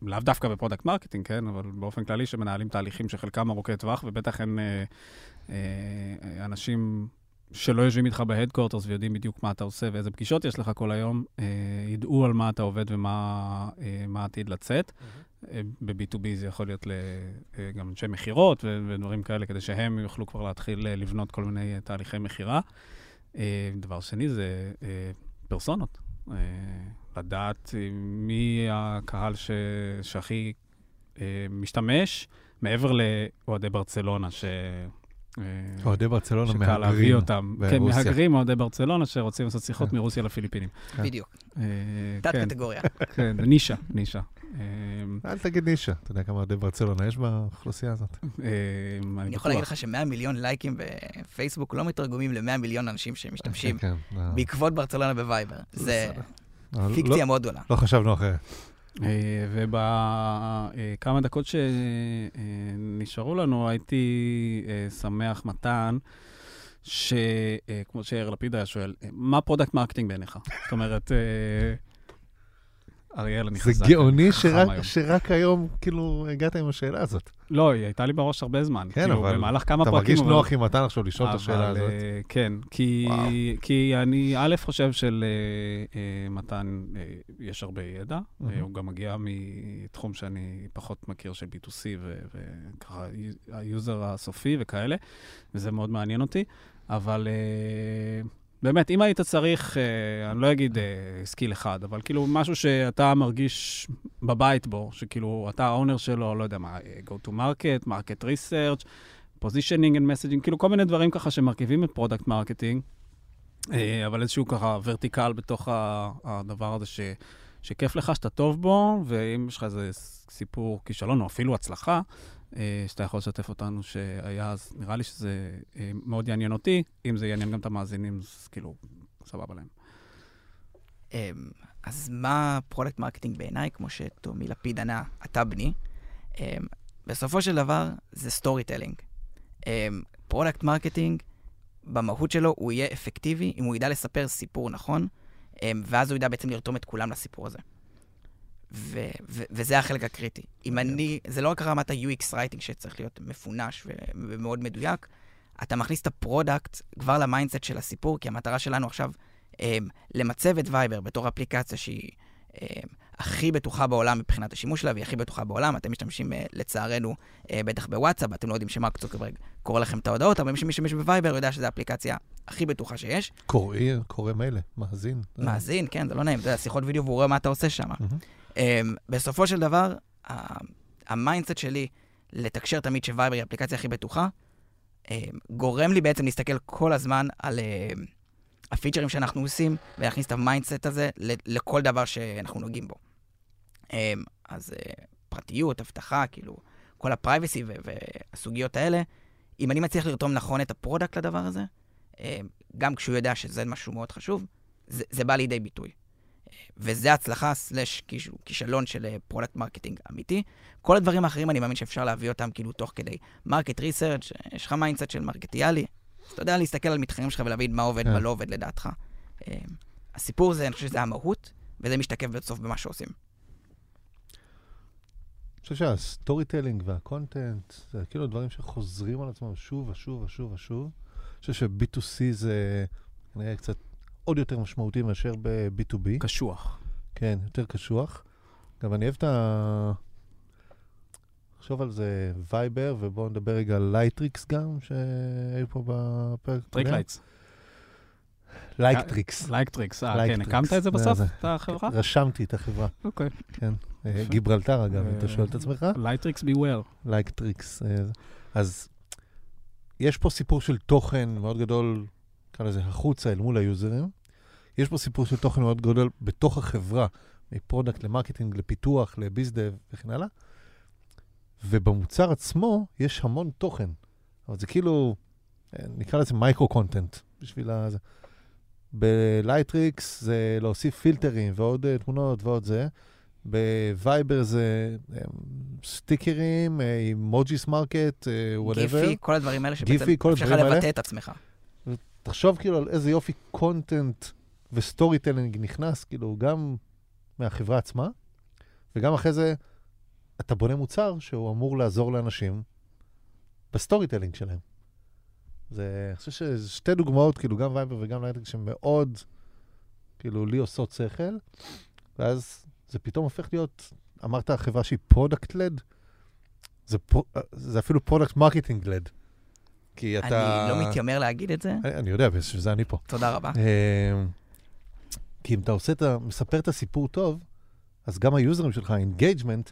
לאו דווקא ב product marketing, כן, אבל באופן כללי שמנהלים תהליכים שחלקם ארוכי טווח, ובטח הם אה, אנשים שלא יושבים איתך ב headquarters ויודעים בדיוק מה אתה עושה ואיזה פגישות יש לך כל היום, אה, ידעו על מה אתה עובד ומה אה, עתיד לצאת. אה, ב-B2B זה יכול להיות ל- אה, גם אנשי מכירות ו- ודברים כאלה, כדי שהם יוכלו כבר להתחיל אה, לבנות כל מיני אה, תהליכי מכירה. אה, דבר שני זה אה, פרסונות. אה, לדעת אה, מי הקהל ש- שהכי אה, משתמש, מעבר לאוהדי ברצלונה, ש... אה, אוהדי ברצלונה שקל להביא מהגרים. אותם. כן. מהגרים אוהדי ברצלונה שרוצים לעשות שיחות כן. מרוסיה לפיליפינים. כן. בדיוק, אה, תת כן. כן, נישה, נישה. אה, אל תגיד נישה, אתה יודע כמה אוהדי ברצלונה יש באוכלוסייה הזאת? אני יכול להגיד. לך ש-100 מיליון לייקים בפייסבוק לא מתרגמים ל-100 מיליון אנשים שמשתמשים. בעקבות ברצלונה בווייבר. זה פיקציה לא- מאוד גדולה. לא חשבנו אחרת. ובכמה דקות שנשארו לנו, הייתי אה, שמח, מתן, שכמו שיאיר לפיד היה שואל, אה, מה פרודקט מרקטינג בעיניך? זאת אומרת, אה, אריאל, אני זה חזק. גאוני אני חכם שרק, היום. שרק היום, כאילו, הגעת עם השאלה הזאת. לא, היא הייתה לי בראש הרבה זמן. כן, כאילו, אבל במהלך כמה אתה פרקים. מרגיש אבל- נוח עם מתן עכשיו לשאול את השאלה הזאת. אה, כן, כי. כי אני א', חושב שלמתן יש הרבה ידע. אה, הוא גם מגיע מתחום שאני פחות מכיר של B2C ו- וככה ה user הסופי וכאלה, וזה מאוד מעניין אותי. אבל אה, באמת, אם היית צריך, אה, אני לא אגיד אה, skill אחד, אבל כאילו משהו שאתה מרגיש בבית בו, שכאילו אתה ה owner שלו, לא יודע מה, אה, go to market, market research, positioning and messaging, כאילו כל מיני דברים ככה שמרכיבים את product marketing, אה, אבל איזשהו ככה vertical בתוך הדבר הזה ש, שכיף לך, שאתה טוב בו, ואם יש לך איזה סיפור כישלון או אפילו הצלחה, שאתה יכול לשתף אותנו שהיה, אז נראה לי שזה אה, מאוד יעניין אותי. אם זה יעניין גם את המאזינים, אז כאילו, סבבה להם. אמ, אז מה product marketing בעיניי, כמו שטומי לפיד ענה, אתה בני? אמ, בסופו של דבר זה storytelling. product marketing, במהות שלו, הוא יהיה אפקטיבי אם הוא ידע לספר סיפור נכון, אמ, ואז הוא ידע בעצם לרתום את כולם לסיפור הזה. ו- ו- וזה החלק הקריטי. אם אני, זה לא רק רמת ה-UX writing שצריך להיות מפוניש ו- ומאוד מדויק, אתה מכניס את ה product כבר ל mindset של הסיפור, כי המטרה שלנו עכשיו אמ, למצב את וייבר בתור אפליקציה שהיא אמ, הכי בטוחה בעולם מבחינת השימוש שלה, והיא הכי בטוחה בעולם. אתם משתמשים, אה, לצערנו, אה, בטח בוואטסאפ, אתם לא יודעים שמרק צוקרברג קורא לכם את ההודעות, אבל מי שמשתמש בווייבר יודע שזו האפליקציה הכי בטוחה שיש. קורא, קורא מילא, מאזין. מאזין, כן, זה לא נעים, אתה יודע, שיחות וידאו והוא רואה מה אתה עושה שם. מהמם. Um, בסופו של דבר, ה mindset שלי לתקשר תמיד שווייבר היא האפליקציה הכי בטוחה, um, גורם לי בעצם להסתכל כל הזמן על uh, ה feature ים שאנחנו עושים, ולהכניס את ה mindset הזה לכל דבר שאנחנו נוגעים בו. אז uh, פרטיות, אבטחה, כאילו, כל ה privacy והסוגיות האלה, אם אני מצליח לרתום נכון את ה product לדבר הזה, גם כשהוא יודע שזה משהו מאוד חשוב, זה, זה בא לידי ביטוי. וזה הצלחה slash כיש- כישלון של product marketing אמיתי. כל הדברים האחרים, אני מאמין שאפשר להביא אותם כאילו תוך כדי market research, יש לך mindset של מרקטיאלי, אז אתה יודע להסתכל על מתחרים שלך ולהבין מה עובד, כן. מה לא עובד לדעתך. אה, הסיפור זה, אני חושב שזה המהות, וזה משתקף בסוף במה שעושים. אני חושב שה storytelling וה content, זה כאילו דברים שחוזרים על עצמם שוב ושוב ושוב ושוב. אני חושב ש-B2C זה כנראה קצת עוד יותר משמעותי מאשר ב-B2B. קשוח. כן, יותר קשוח. גם אני אוהב את ה... לחשוב על זה וייבר, ובואו נדבר רגע על לייטריקס גם, שהיו פה בפרק. טריק. לייטס. לייקטריקס. לייקטריקס, אה, כן. הקמת את זה בסוף. את החברה? רשמתי את החברה, אוקיי. כן. אה. גיברלטר, אגב, אם אתה אה, שואל את עצמך. לייטריקס ביוור. לייקטריקס. אז יש פה סיפור של תוכן מאוד גדול, נקרא לזה החוצה אל מול היוזרים. יש פה סיפור של תוכן מאוד גדול בתוך החברה, מ product ל marketing, לפיתוח, ל bizdev וכן הלאה. ובמוצר עצמו יש המון תוכן. אבל זה כאילו, אה, נקרא לזה micro-content בשביל ה... ב Lightricks זה להוסיף פילטרים ועוד אה, תמונות ועוד זה. ב Viber זה אה, סטיקרים, emojis, market, whatever. GIPHY, כל הדברים האלה שבעצם אפשר. לבטא את עצמך. תחשוב כאילו על איזה יופי content ו storytelling נכנס, כאילו, גם מהחברה עצמה, וגם אחרי זה אתה בונה מוצר שהוא אמור לעזור לאנשים ב storytelling שלהם. זה, אני חושב שזה שתי דוגמאות, כאילו, גם Viber וגם Lightricks, שמאוד, כאילו, לי עושות שכל, ואז זה פתאום הופך להיות, אמרת חברה שהיא product led, זה, פרו- זה אפילו product marketing led. כי אתה... אני לא מתיימר להגיד את זה, אני, אני יודע, בשביל זה אני פה. תודה רבה. אה, כי אם אתה עושה את ה... מספר את הסיפור טוב, אז גם היוזרים שלך, engagement,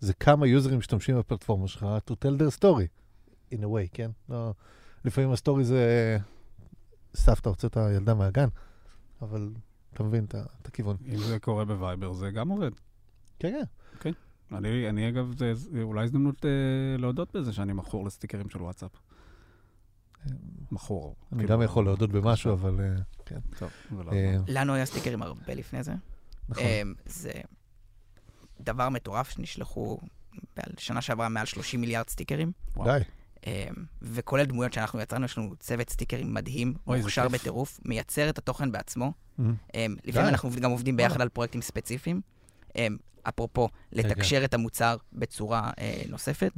זה כמה יוזרים משתמשים בפלטפורמה שלך to tell their story, in a way, כן? לא, לפעמים ה story זה סבתא הוציאה את הילדה מהגן, אבל אתה מבין את, הכיוון. אם זה קורה ב Viber, זה גם עובד. כן, כן. אני, אני אגב, זה, זה אולי הזדמנות אה, להודות בזה שאני מכור לסטיקרים של וואטסאפ. מכור. אני כאילו, גם יכול להודות במשהו, אבל אה, כן. טוב, זה לא... אה, לנו היה סטיקרים הרבה לפני זה. נכון. אמ, זה דבר מטורף שנשלחו בשנה שעברה מעל 30 מיליארד סטיקרים. די. אמ, וכולל דמויות שאנחנו יצרנו, יש לנו צוות סטיקרים מדהים, מוכשר. בטירוף, מייצר את התוכן בעצמו. Mhm. אמ, לפעמים. אנחנו גם עובדים ביחד על פרויקטים ספציפיים. אפרופו, לתקשר את המוצר בצורה אה, נוספת.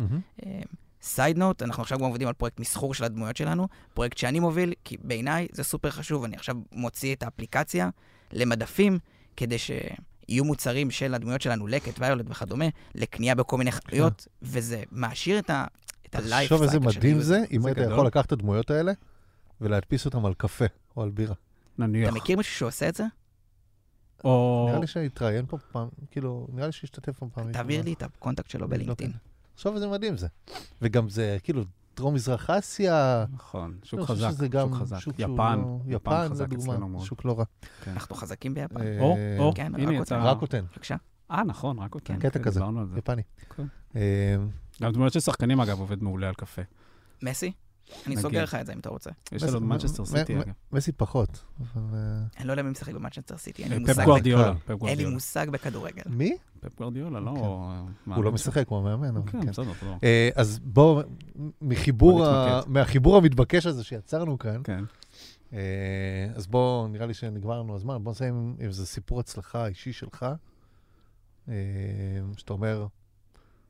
side note, אנחנו עכשיו גם עובדים על פרויקט מסחור של הדמויות שלנו, פרויקט שאני מוביל, כי בעיניי זה סופר חשוב. אני עכשיו מוציא את האפליקציה למדפים, כדי שיהיו מוצרים של הדמויות שלנו, LegCat, Violet וכדומה, לקנייה בכל מיני חנויות, וזה מעשיר את ה... תחשוב איזה מדהים. זה, אם זה היית. יכול לקחת את הדמויות האלה ולהדפיס אותם על קפה או על בירה. נניח. אתה מכיר מישהו שעושה את זה? או... נראה לי שהתראיין פה פעם, כאילו, נראה לי שהשתתף פה פעם. תעביר לי את ה contact שלו ב LinkedIn. תחשוב איזה מדהים זה. וגם זה, כאילו, דרום-מזרח אסיה. נכון, שוק אני חושב חזק, גם שוק חזק. שוק יפן, לא- יפן יפן, חזק לדוגמה, אצלנו מאוד. שוק לא רע. כן. אנחנו חזקים ביפן. אה, או, או, כן, הנה רק יצא... Rakuten, בבקשה. אה, נכון, Rakuten. קטע כזה. זה. יפני. כן. אה, גם דמויות של שחקנים, אגב, עובד מעולה על קפה. מסי? אני. סוגר לך את זה אם אתה רוצה. יש לנו מנצ'סטר סיטי, אגב. מסי פחות. אבל, אה, אני לא יודע מי משחק במנצ'סטר סיטי, אין לי מושג. לי גוורדיולה. מושג בכדורגל. מי? פפ גוורדיולה, לא... הוא מאמן לא. משחק, הוא המאמן. כן, כן. בסדר. אה, אז בואו. מהחיבור המתבקש הזה שיצרנו כאן, כן. אה, אז בואו, נראה לי שנגמר לנו הזמן, בואו נסיים עם איזה סיפור הצלחה אישי שלך, אה, שאתה אומר,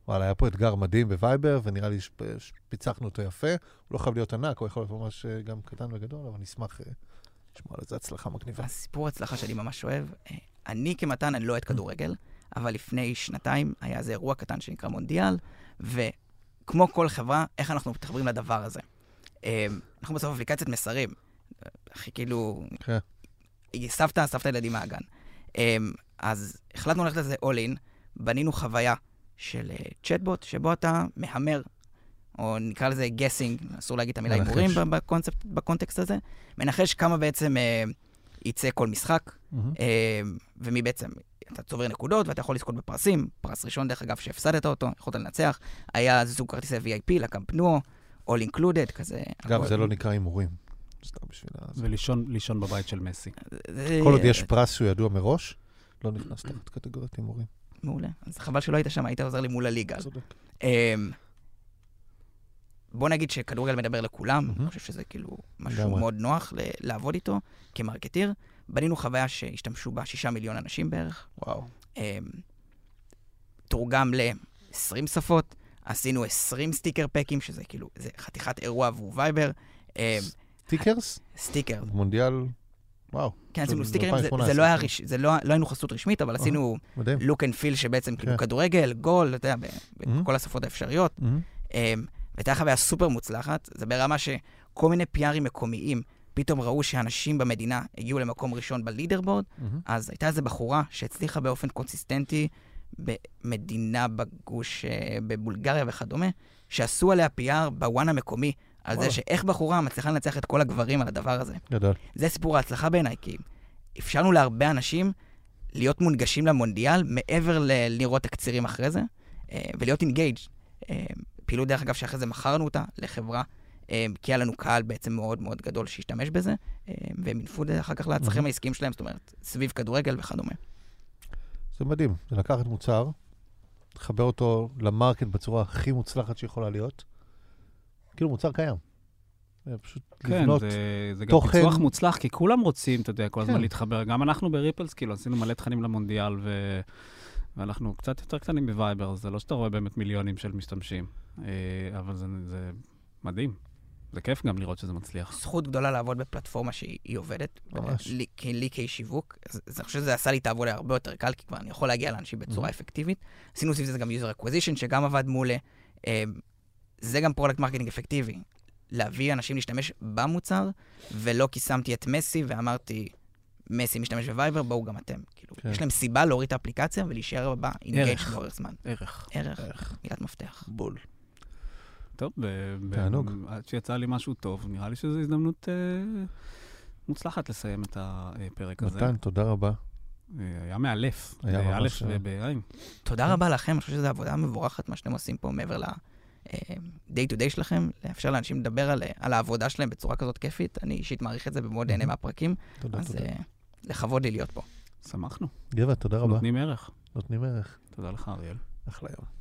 וואלה, היה פה אתגר מדהים בווייבר, ונראה לי שפ- שפיצחנו אותו יפה. הוא לא חייב להיות ענק, הוא יכול להיות ממש אה, גם קטן וגדול, אבל נשמח אה, לשמוע על איזה הצלחה מגניבה. הסיפור הצלחה שאני ממש אוהב, אה, אני כמתן, אני לא אוהד כדורגל, אבל לפני שנתיים היה איזה אירוע קטן שנקרא מונדיאל, וכמו כל חברה, איך אנחנו מתחברים לדבר הזה? אנחנו בסוף אפליקציית מסרים. הכי כאילו, כן. סבתא, סבתא ילדים מהגן. אז החלטנו ללכת לזה all in, בנינו חוויה של אה, צ'טבוט, שבו אתה מהמר, או נקרא לזה גסינג, אסור להגיד את המילה. הימורים בקונספט, בקונטקסט הזה, מנחש כמה בעצם אה, יצא כל משחק, מהמם. אה, ומי בעצם, אתה צובר נקודות ואתה יכול לזכות בפרסים. פרס ראשון, דרך אגב, שהפסדת אותו, יכולת לנצח, היה זוג כרטיסי VIP לקמפנוע, all included, כזה. גם הכל. זה לא נקרא הימורים. סתם בשביל ה... ולישון לישון בבית של מסי. זה- כל עוד יש פרס שהוא ידוע מראש, לא נכנס תחת קטגוריית הימורים. מעולה. אז חבל שלא היית שם, היית עוזר לי מול הליגה. צודק. אמ, בוא נגיד שכדורגל מדבר לכולם, מהמם. אני חושב שזה כאילו משהו. מאוד נוח לעבוד איתו כמרקטיר. בנינו חוויה שהשתמשו בה שישה מיליון אנשים בערך. וואו. אמ, תורגם ל-20 שפות, עשינו 20 sticker pack ים, שזה כאילו, זה חתיכת אירוע עבור Viber. אמ, stickers? sticker, מונדיאל? וואו, כן, עשינו סטיקרים, זה- 2018, זה לא היה. רש- זה לא לא היינו חסות רשמית, אבל. עשינו. look and feel שבעצם כאילו כן. כדורגל, גול, אתה יודע, מהמם. בכל השפות האפשריות. מהמם. אמ, והייתה חוויה סופר מוצלחת, זה ברמה שכל מיני פיארים מקומיים פתאום ראו שאנשים במדינה הגיעו למקום ראשון ב leaderboard, מהמם. אז הייתה איזו בחורה שהצליחה באופן קונסיסטנטי במדינה בגוש, אה, בבולגריה וכדומה, שעשו עליה פיאר בוואן המקומי, על זה. שאיך בחורה מצליחה לנצח את כל הגברים על הדבר הזה. גדול. זה סיפור ההצלחה בעיניי, כי אפשרנו להרבה אנשים להיות מונגשים למונדיאל מעבר ל- לראות תקצירים אחרי זה, אה, ולהיות אינגייג'. פעילות, דרך אגב, שאחרי זה מכרנו אותה לחברה, אה, כי היה לנו קהל בעצם מאוד מאוד גדול שהשתמש בזה, אה, והם זה אחר כך לצרכים. העסקיים שלהם, זאת אומרת, סביב כדורגל וכדומה. זה מדהים, זה לקחת מוצר, לחבר אותו ל market בצורה הכי מוצלחת שיכולה להיות. כאילו מוצר קיים. זה פשוט כן, לבנות. זה, זה גם תוכן. פיצוח מוצלח, כי כולם רוצים, אתה יודע, כל הזמן כן. להתחבר. גם אנחנו ב Ripples, כאילו, עשינו מלא תכנים למונדיאל, ו... ואנחנו קצת יותר קטנים ב Viber, זה לא שאתה רואה באמת מיליונים של משתמשים. אה, אבל זה, זה מדהים. זה כיף גם לראות שזה מצליח. זכות גדולה לעבוד בפלטפורמה שהיא היא עובדת. ממש. לי, כי- לי כאיש שיווק, אז, אז אני חושב שזה עשה לי את העבודה הרבה יותר קל, כי כבר אני יכול להגיע לאנשים בצורה. אפקטיבית. עשינו סביב זה גם user acquisition, שגם עבד מעולה. אה, זה גם product marketing אפקטיבי. להביא אנשים להשתמש במוצר, ולא כי שמתי את מסי ואמרתי, מסי משתמש ב Viber, בואו גם אתם. כאילו, כן. יש להם סיבה להוריד את האפליקציה ולהישאר בה engaged לאורך זמן. ערך. ערך, מילת מפתח. בול. טוב, תענוג. עד שיצא לי משהו טוב, נראה לי שזו הזדמנות אה, מוצלחת לסיים את הפרק הזה. מתן, תודה רבה. אה, היה מאלף. היה ממש, באלף אה. ובעין. תודה רבה לכם, אני חושב שזו עבודה מבורכת, מה שאתם עושים פה מעבר ל-day to day שלכם, לאפשר לאנשים לדבר על, על העבודה שלהם בצורה כזאת כיפית. אני אישית מעריך את זה ומאוד נהנה. מהפרקים, תודה, אז תודה. אה, לכבוד לי להיות פה. שמחנו. גבע, תודה רבה. נותנים ערך. נותנים ערך. תודה לך, אריאל. אחלה יום.